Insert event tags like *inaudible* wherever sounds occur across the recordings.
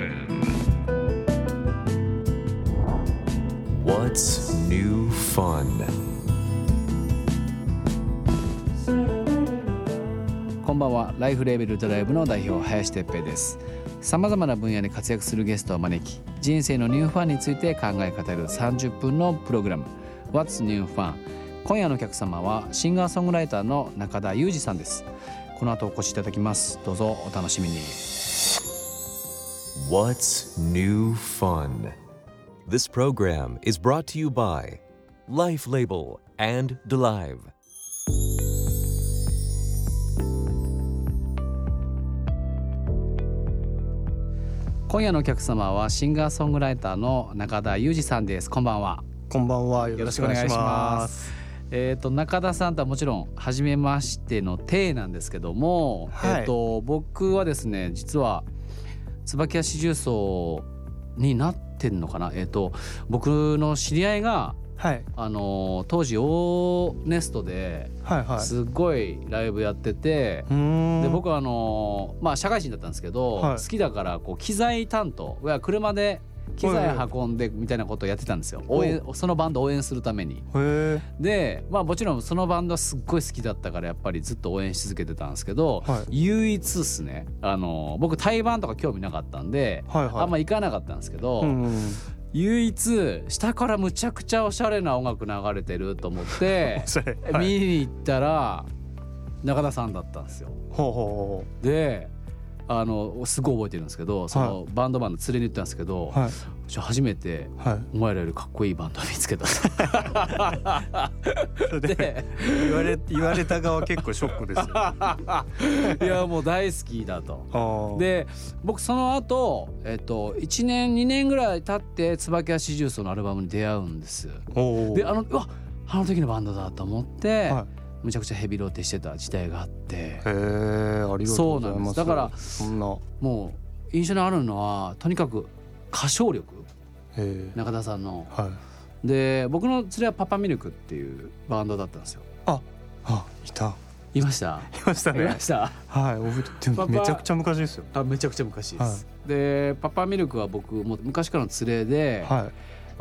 FM What's new fun? こんばんは。ライフレーベルドライブの代表林哲平です。さまざまな分野で活躍するゲストを招き人生のニューファンについて考え語る30分のプログラム。What's New Fun? 今夜のお客様はシンガーソングライターの中田裕二さんです。この後お越しいただきます。どうぞお楽しみに。What's new fun? This program is brought to you by Life Label and Delive. 今夜のお客様はシンガーソングライターの中田裕二さんですこんばんはこんばんは。よよろしくお願いします。えー、と中田さんとはもちろん初めましての体なんですけども、はいえー、と僕はですね実は椿屋四重奏になってんのかな、えー、と僕の知り合いが、はいあのー当時オーネストではいはい。すっごいライブやってて。で僕はあのーまあ社会人だったんですけど、はい好きだからこう機材担当いや車で機材運んでみたいなことをやってたんですよ応援そのバンドを応援するために。でまあもちろんそのバンドはすっごい好きだったからやっぱりずっと応援し続けてたんですけど、はい唯一っすねあの僕対バンとか興味なかったんで、はいはい。あんま行かなかったんですけど、うんうん。唯一下からむちゃくちゃおしゃれな音楽流れてると思って *laughs* はいに行ったら中田さんだったんですよ。ほうほであのすごい覚えてるんですけどそのバンドマンの連れに行ったんですけど。はい初めてはい。お前らよりかっこいいバンド見つけた *laughs* でで言われ言われた側結構ショックですよ。あ *laughs* いやもう大好きだと。ー、で僕その後、えっと1年2年ぐらい経って椿足重奏のアルバムに出会うんです。であのうわあの時のバンドだと思って、はむちゃくちゃヘビロテしてた時代があってへえ、ありがとうございます。だからそんな。もう印象にあるのはとにかく歌唱力。中田さんの。はい。で僕の連れはパパミルクっていうバンドだったんですよ。あ、いた。いました？いましたいまね。した？はい。めちゃくちゃ昔ですよ。あめちゃくちゃ昔です。はでパパミルクは僕も昔からの連れで、はい。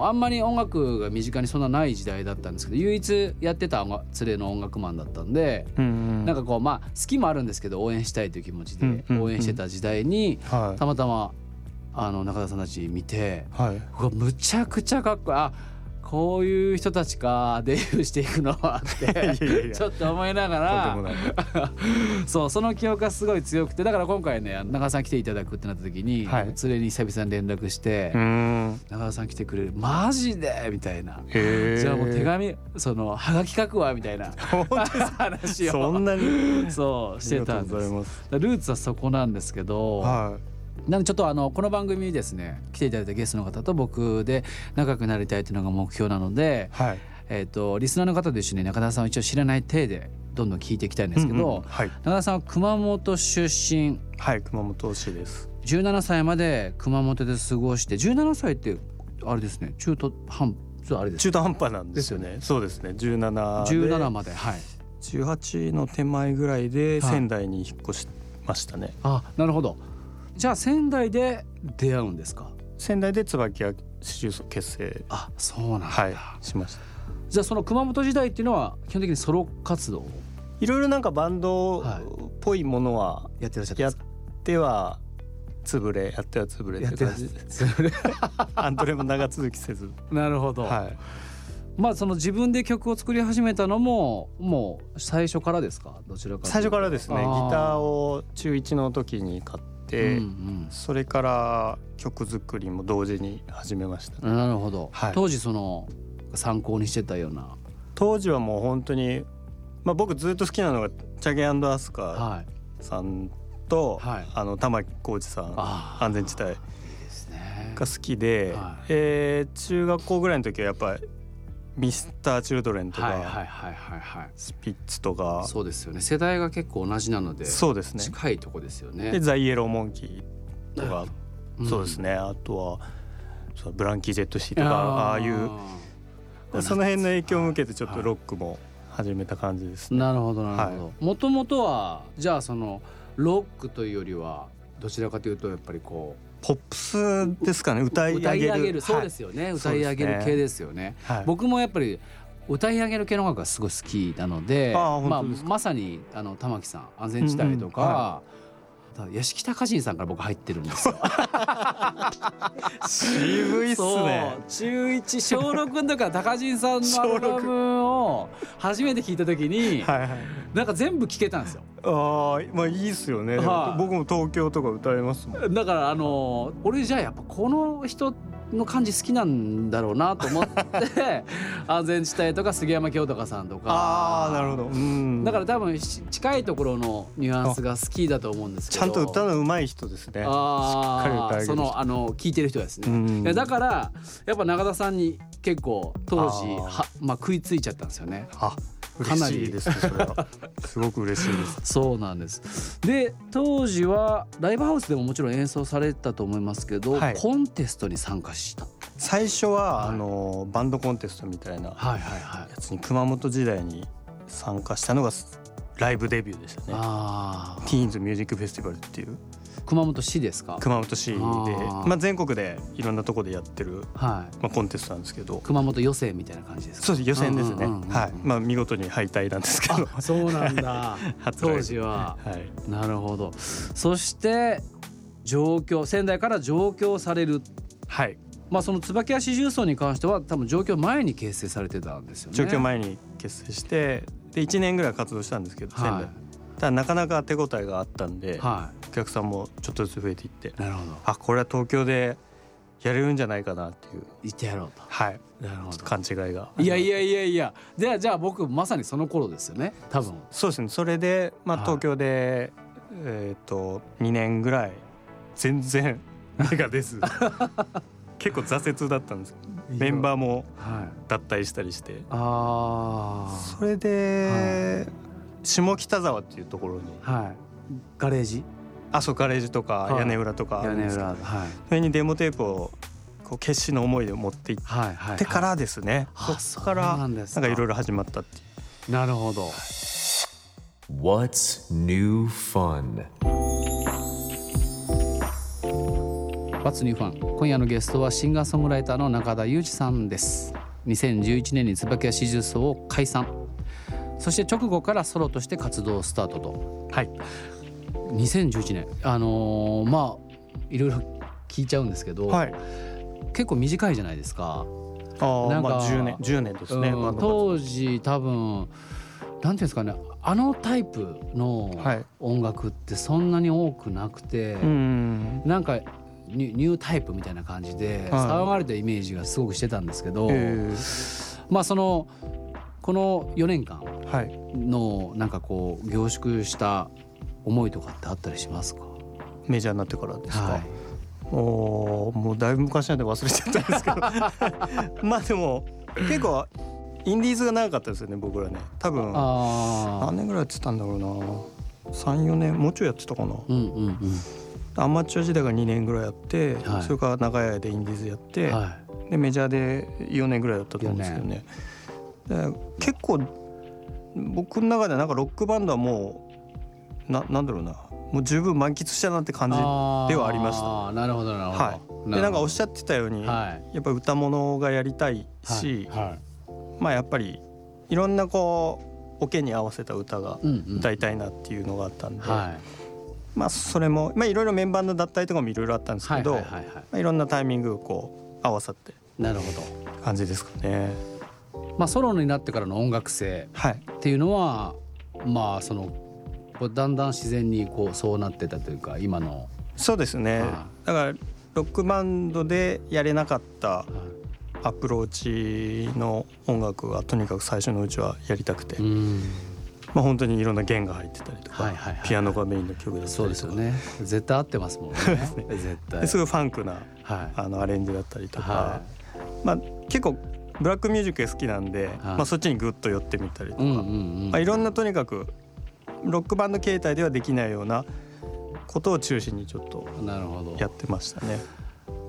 あんまり音楽が身近にそんなない時代だったんですけど唯一やってた連れの音楽マンだったんで、うんうん。なんかこうまあ好きもあるんですけど応援したいという気持ちで応援してた時代に、はたまたまあの中田さんたち見てい。はい。うわむちゃくちゃかっこいいあこういう人たちかデビューしていくのはってちょっと思いながら。そうその記憶がすごい強くてだから今回ね中田さん来ていただくってなった時に、はい連れに久々に連絡してうーん。「中田さん来てくれるマジで?」みたいな。じゃあもう手紙そのはがき書くわみたいな話をそんなに？そうしてたんです。ルーツはそこなんですけど、はなんでちょっとあのこの番組にですね来ていただいたゲストの方と僕で仲良くなりたいというのが目標なので、い。はい。えー、とリスナーの方と一緒に中田さんを一応知らない体でどんどん聞いていきたいんですけど、うんうんはい。中田さんは熊本出身はい、熊本市です。17歳まで熊本で過ごして17歳ってあれですね中途半あれです中途半端なんですよね。そうですね。十七。17まではい十八の手前ぐらいではい仙台に引っ越しましたね。あなるほどじゃあ仙台で出会うんですか？仙台で椿屋四重奏結成。あそうなんだ、はい、しました。じゃあその熊本時代っていうのは基本的にソロ活動？をいろいろなんかバンドはいっぽいものはやってらっしゃったんやっては潰れ、やっては潰れやって感じ。*laughs* アントレも長続きせず。なるほど、はい。まあその自分で曲を作り始めたのももう最初からですか？どちらか最初からですね。ギターを中一の時に買って、うんそれから曲作りも同時に始めました。うん、なるほど、はい。当時その参考にしてたような。当時はもう本当に、まあ、僕ずっと好きなのがチャゲアスカはい。さんと、はい。あの玉置浩二さん安全地帯が好きで、はい。えー中学校ぐらいの時はやっぱりミスター・チルドレンとか、はいはいはいはいはい。スピッツとか。そうですよね。世代が結構同じなのでそうですね。近いとこですよね。でザ・イエロー・モンキーとか、ん。そうですね。あとはそうブランキー・ジェット・シティとかああいう。ーその辺の影響を受けてちょっとロックも始めた感じですね。なるほどなるほど。もともとはじゃあそのロックというよりはどちらかというとやっぱりこうポップスですかね歌い上げる。歌いそうはい。ですよね、歌い上げる系ですよね。はい。僕もやっぱり歌い上げる系の音楽がすごい好きなのでまあまさにあの玉木さん安全地帯とか、うんうん。はだから屋敷隆人さんから僕入ってるんですよ。渋いっすね。中一小六の時から高人さんのアルバムを初めて聞いた時に、はいはい。なんか全部聞けたんですよ。ああまあいいっすよね、はい。僕も東京とか歌えますもん。だからあの俺じゃあやっぱこの人の感じ好きなんだろうなと思って *laughs* 安全地帯とか杉山清隆さんとか。ああなるほど。うん。だから多分し近いところのニュアンスが好きだと思うんですけど。ちゃんと歌うの上手い人ですね。あしっかり歌い上げる人あそのあの聞いてる人ですね、うん。だからやっぱ中田さんに結構当時はまあ食いついちゃったんですよね。あかなりですねそれは。すごく嬉しいです。*laughs* そうなんです。で当時はライブハウスでももちろん演奏されたと思いますけど、はい。コンテストに参加した。最初は、はい。あのバンドコンテストみたいなやつに熊本時代に参加したのがライブデビューでしたね。ティー。ンズミュージックフェスティバルっていう熊本市ですか？熊本市でまあ、全国でいろんなとこでやってる、はい。まあ、コンテストなんですけど。熊本予選みたいな感じですか？そうです予選ですね、はい。まあ見事に敗退なんですけど。あそうなんだ。*laughs* 当時は。はい。なるほど。そして上京仙台から上京される。はい。まあその椿屋四重奏に関しては多分上京前に結成されてたんですよね。上京前に結成してで1年ぐらい活動したんですけど、仙は台。ただなかなか手応えがあったんで、い。はお客さんもちょっとずつ増えていっていなるほど。あこれは東京でやれるんじゃないかなっていう。言ってやろうはい。となるほど。勘違いが。いやいやいやいや。じゃあじゃあ僕まさにその頃ですよね。多分。そうですね。それで、まあ、はい。東京で、えっ、と2年ぐらい全然 *laughs* 芽が出ず結構挫折だったんです。メンバーもはい。脱退したりして。あそれで、下北沢っていうところに。あはい。ガレージ。あそうガレージとかはい。屋根裏とか。ある屋根んですけはい。それにデモテープをこう決死の思いで持って行っはいはいてからですね、あそこからそうななんかいろいろ始まったっていう。なるほど。What's new fun? What's New Fun? 今夜のゲストはシンガーソングライターの中田裕二さんです。2011年に椿屋四重奏を解散そして直後からソロとして活動をスタートと。はい。2011年。あのーまあいろいろ聞いちゃうんですけど、はい。結構短いじゃないですか。ああなんかまあ10年10年ですね、うん当時多分なんていうんですかねあのタイプのはい。音楽ってそんなに多くなくて、うん。なんかニュータイプみたいな感じではい。騒がれたイメージがすごくしてたんですけど、え。まあそのこの4年間のなんかこう凝縮した思いとかってあったりしますか？メジャーになってからですか、はい。おーもうだいぶ昔なんで忘れちゃったんですけど。*laughs* まあでも結構インディーズが長かったですよね僕らね。多分あ何年ぐらいやってたんだろうな。34年もうちょいやってたかな。あうんうん。アマチュア時代が2年ぐらいやって、はい。それから長い間インディーズやって、うんはでメジャーで4年ぐらいだったと思うんですけどね。で結構僕の中ではなんかロックバンドはもうななんだろうな。もう十分満喫したなって感いじではありました。たなるほどなるほど。はい。でなんかおっしゃってたように、はい。やっぱ歌物がやりたいし、はい。はい。まあやっぱりいろんなこうオケに合わせた歌がうんうん歌いたいなっていうのがあったんで、はい。まあそれもまあいろいろメンバーの脱退とかもいろいろあったんですけど、はいはいはいはい。まあ、いろんなタイミングがこう合わさってなるほ感じですかね。どまあソロになってからの音楽性はい、っていうのはまあそのだんだん自然にこうそうなってたというか今の、そうですね。はだからロックバンドでやれなかったはアプローチの音楽がとにかく最初のうちはやりたくて、まあ本当にいろんな弦が入ってたりとか、はいはいはいピアノがメインの曲だったりとか。そうですよね。絶対合ってますもんね。絶対。ですごいファンクなはい。あのアレンジだったりとか、はまあ結構ブラックミュージックが好きなんで、まあ、そっちにグッと寄ってみたりとか、うんうんうんまあ、いろんなとにかくロックバンド形態ではできないようなことを中心にちょっとやってましたね。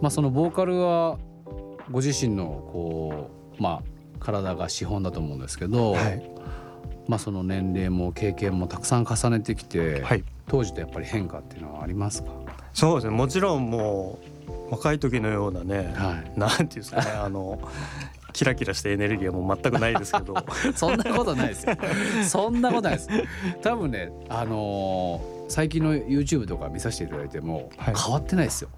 まあそのボーカルはご自身のこうまあ体が資本だと思うんですけど、はい、まあその年齢も経験もたくさん重ねてきて、はい。当時とやっぱり変化っていうのはありますか？そうですね。もちろんもう若い時のようなね、はなんていうんですかね。あの *laughs* キラキラしたエネルギーはもう全くないですけど。い、*laughs* そんなことないですよ。そんなことないです。多分ねあのー最近の YouTube とか見させていただいても、はい。変わってないですよ。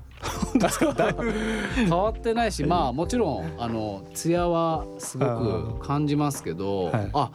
変わってないしまあもちろんあの艶はすごく感じますけど、はい。あ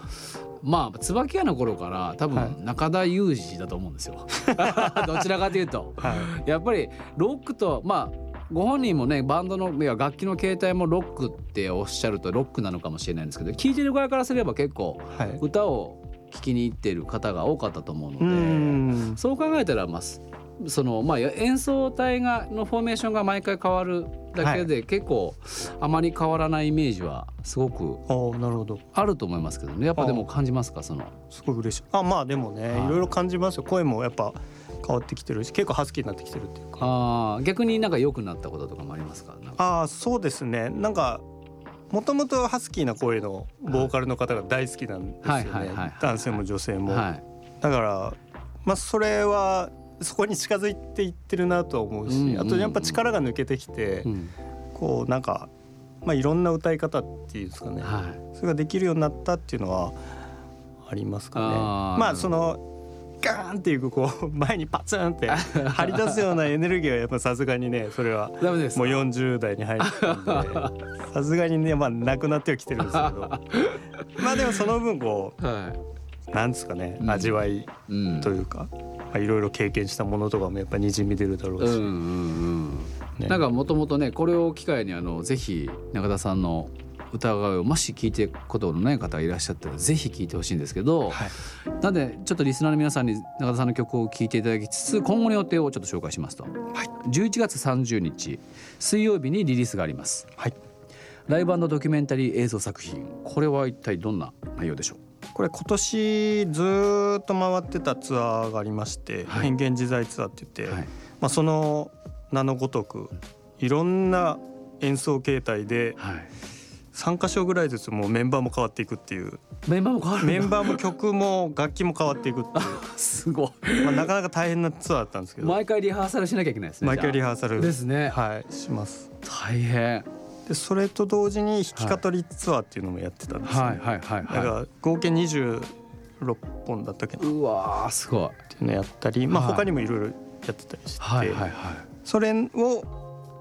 まあ椿屋の頃から多はい。分中田裕二だと思うんですよ。*laughs* どちらかというと。はい。やっぱりロックとまあご本人もねバンドのいや楽器の形態もロックっておっしゃるとロックなのかもしれないんですけど聴いてる側からすれば結構はい。歌を聴きに行ってる方が多かったと思うのうでん。そう考えたらまあすそのまあ演奏体がのフォーメーションが毎回変わるだけで結構あまり変わらないイメージはすごくああなるほど。あると思いますけどね。やっぱでも感じますか？その。すごい嬉しい。あまあでもね、はい。い、ろいろ感じますよ。声もやっぱ変わってきてるし結構ハスキーになってきてるっていうか。あー逆になんか良くなったこととかもありますか？ああそうですね。なんかもともとハスキーな声のボーカルの方が大好きなんですよね。男性も女性も、はい。だからまあそれはそこに近づいていってるなとは思うし、あとやっぱ力が抜けてきて、うん。こうなんかまあいろんな歌い方っていうんですかね、はい。それができるようになったっていうのはありますかね。あー。まあそのガーンっていうこう前にパツンって張り出すようなエネルギーはやっぱさすがにねそれは。ダメですもう40代に入ったんで。*laughs* さすがにねまあなくなってはきてるんですけど。*laughs* まあでもその分こはうなんですかねうん。味わいいうん。というか。まあいろいろ経験したものとかもやっぱにじみ出るだろうし、うんうんうん。ね。なんかもともとねこれを機会にあのぜひ中田さんの歌声をもし聞いていくことのない方がいらっしゃったらぜひ聞いてほしいんですけど、はい。なんでちょっとリスナーの皆さんに中田さんの曲を聴いていただきつつ今後の予定をちょっと紹介しますと、11月30日水曜日にリリースがあります。はい。ライブドキュメンタリー映像作品。これは一体どんな内容でしょう？これ今年ずーっと回ってたツアーがありまして、はい。変幻自在ツアーって言って、はい。まあ、その名のごとくいろんな演奏形態ではい3箇所ぐらいずつもうメンバーも変わっていくっていう。メンバーも変わるメンバーも曲も楽器も変わっていくっていすごう、まあ、なかなか大変なツアーだったんですけいど。毎回リハーサルしなきゃいけないですね毎回リハハーサルですね。はい、します。大変。でそれと同時に弾き語りツアーっていうのもやってたんですよ、はいはいはいだかはら合計26本だったっけな。っいうわーすごい。ていうのやったり、まあ、はい。他にもいろいろやってたりして、はいはいはい。それを、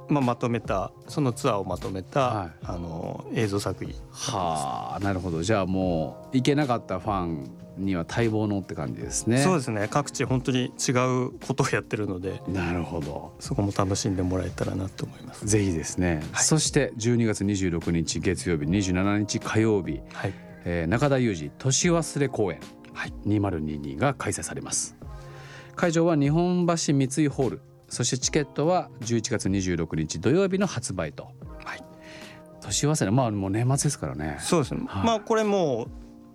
まあ、まとめたそのツアーをまとめた、はい。あの映像作品はあなるほど。じゃあもう行けなかったファンには待望のって感じですね。そうですね。各地本当に違うことをやってるのでなるほど。そこも楽しんでもらえたらなと思います。ぜひですね、はい。そして12月26日月曜日27日火曜日、はい、えー中田裕二年忘れ公演、はい、2022が開催されます。会場は日本橋三井ホールそしてチケットは11月26日土曜日の発売と、はい、年忘れまあもう年末ですからね。そうですね、はい。まあこれもう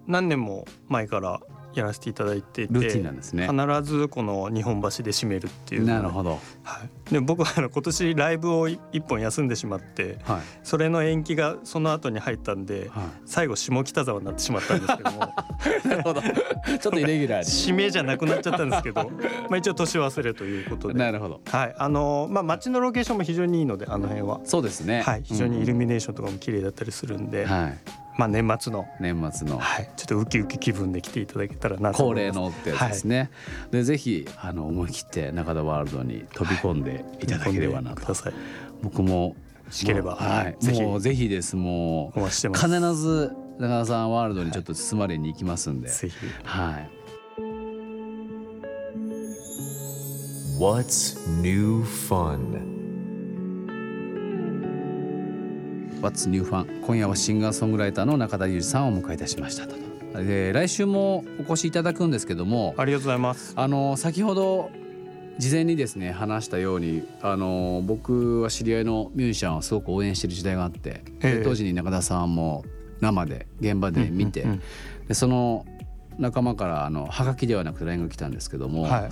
何年も前からやらせていただいていてね。必ずこの日本橋で締めるっていう。なるほど、はい、で僕はあの今年ライブを一本休んでしまってはい。それの延期がその後に入ったんでは最後下北沢になってしまったんですけども。い、*laughs* なるほど。ちょっとイレギュラー締めじゃなくなっちゃったんですけどまあ一応年忘れということにで。なるほど。はい、あのまあ街のロケーションも非常にいいのであの辺は、そうですね。はい、非常にイルミネーションとかも綺麗だったりするんで、はいまあ年末の、年末の。はい、ちょっとウキウキ気分で来ていただけたらなと恒。例のってやつですね、でぜひあの思い切って中田ワールドに飛び込んでいただければなと、ください。僕もしければ。もうはい。ぜひ。もうぜひです。もおう待ちしてます。必ず中田さんワールドにちょっと包まれに行きますんで、ぜひ。はい、What's new fun? What's New Fun 今夜はシンガーソングライターの中田裕二さんをお迎えいたしましたとで来週もお越しいただくんですけどもありがとうございます。あの先ほど事前にですね話したようにあの僕は知り合いのミュージシャンをすごく応援してる時代があって、ええで当時に中田さんも生で現場で見て、でその仲間からあのハガキではなくて LINE が来たんですけども、はい。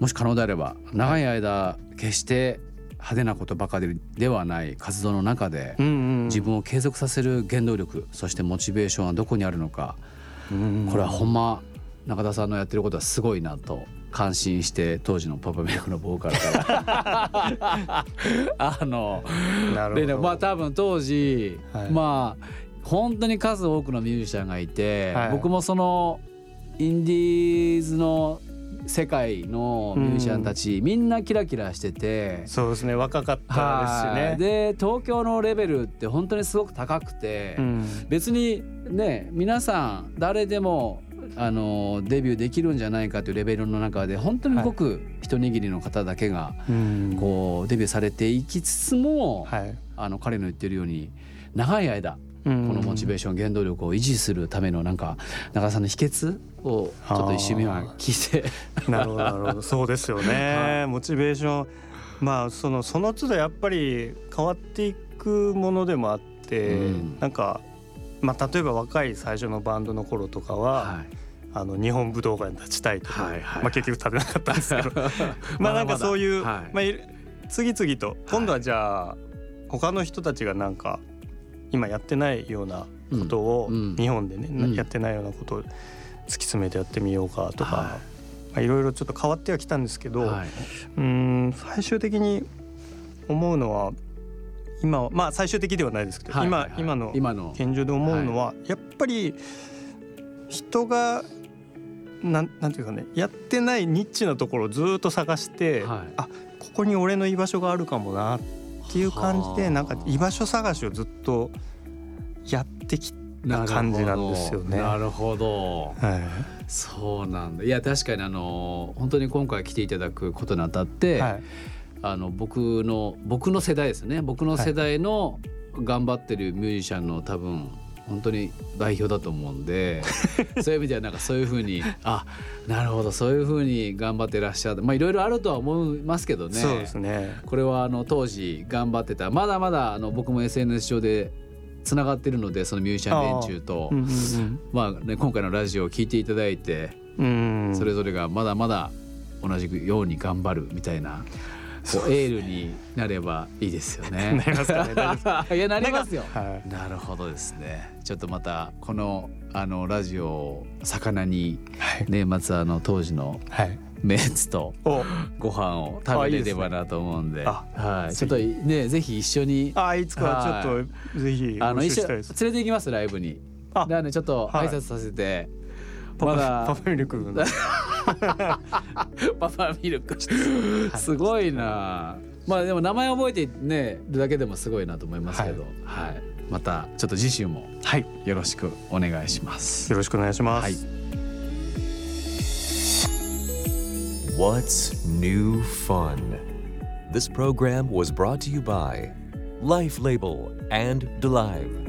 もし可能であれば長い間決して派手なことばかりではない活動の中で。自分を継続させる原動力そしてモチベーションはどこにあるのか。うんこれはほんま中田さんのやってることはすごいなと感心して当時のパパミルクのボーカルから。*laughs* あのでねまあ多分当時、はい。まあ本当に数多くのミュージシャンがいて、はい。僕もそのインディーズの世界のミュージシャンたち、みんなキラキラしてて。そうですね若かったはいですしね。で東京のレベルって本当にすごく高くて、うん。別にね皆さん誰でもあのデビューできるんじゃないかというレベルの中で本当にごく一握りの方だけがうん。こうデビューされていきつつも、はい。あの彼の言ってるように長い間ここのモチベーション原動力を維持するためのなんか中田さんの秘訣をちょっと一瞬目は聞いて。なるほどなるほど。そうですよね、はモチベーション。まあそのその都度やっぱり変わっていくものでもあって、うん。なんかまあ例えば若い最初のバンドの頃とかは、はい。あの日本武道館に立ちたいとか、はいはいまあ結局立てなかったんですけど。*laughs* まあなんかそういうまだまだはいまあ次々と。今度はじゃあ他の人たちがなんか今やってないようなことを日本でね、うん。やってないようなことを突き詰めてやってみようかとか、はい。ろいろちょっと変わってはきたんですけど、はい。うーん最終的に思うのは今はまあ最終的ではないですけど、今はいはい。今の今の。現状で思うのは、やっぱり人がなんなんていうかねやってないニッチなところをずっと探して、はい。あここに俺の居場所があるかもなっていう感じはあでなんか居場所探しをずっとやってきた感じなんですよね。なるほど。はい。そうなんだ。いや確かにあの本当に今回来ていただくことにあたって、はい。あの僕の僕の世代ですね。僕の世代の頑張ってるミュージシャンの多分本当に代表だと思うんで *laughs* そういう意味ではなんかそういうふうにあなるほどそういうふうに頑張ってらっしゃる。まあいろいろあるとは思いますけどね。そうですね。これはあの当時頑張ってた。まだまだあの僕も SNS 上でつながってるのでそのミュージシャン連中と。うんうんまあね今回のラジオを聞いていただいてうんうん。それぞれがまだまだ同じように頑張るみたいなこうエールになればいいですよね。なりますかね *laughs* いやなりますよ。はいなるほどですね。ちょっとまたこのあのラジオを魚にはい年末あの当時のはい。メンツとおご飯を食べれればなと思うんで、あはい。ちょっとねぜひ一緒にあいつかちょっとぜひあの一緒。連れて行きますライブに。あなのでちょっとはい挨拶させて、まだパパミルクの。*laughs* パパミルク。すごいな。まあでも名前覚えてねるだけでもすごいなと思いますけど、はい。またちょっと次週もはい。よろしくお願いします。よろしくお願いします。はい。What's New Fun? This program was brought to you by Life Label and DeLive.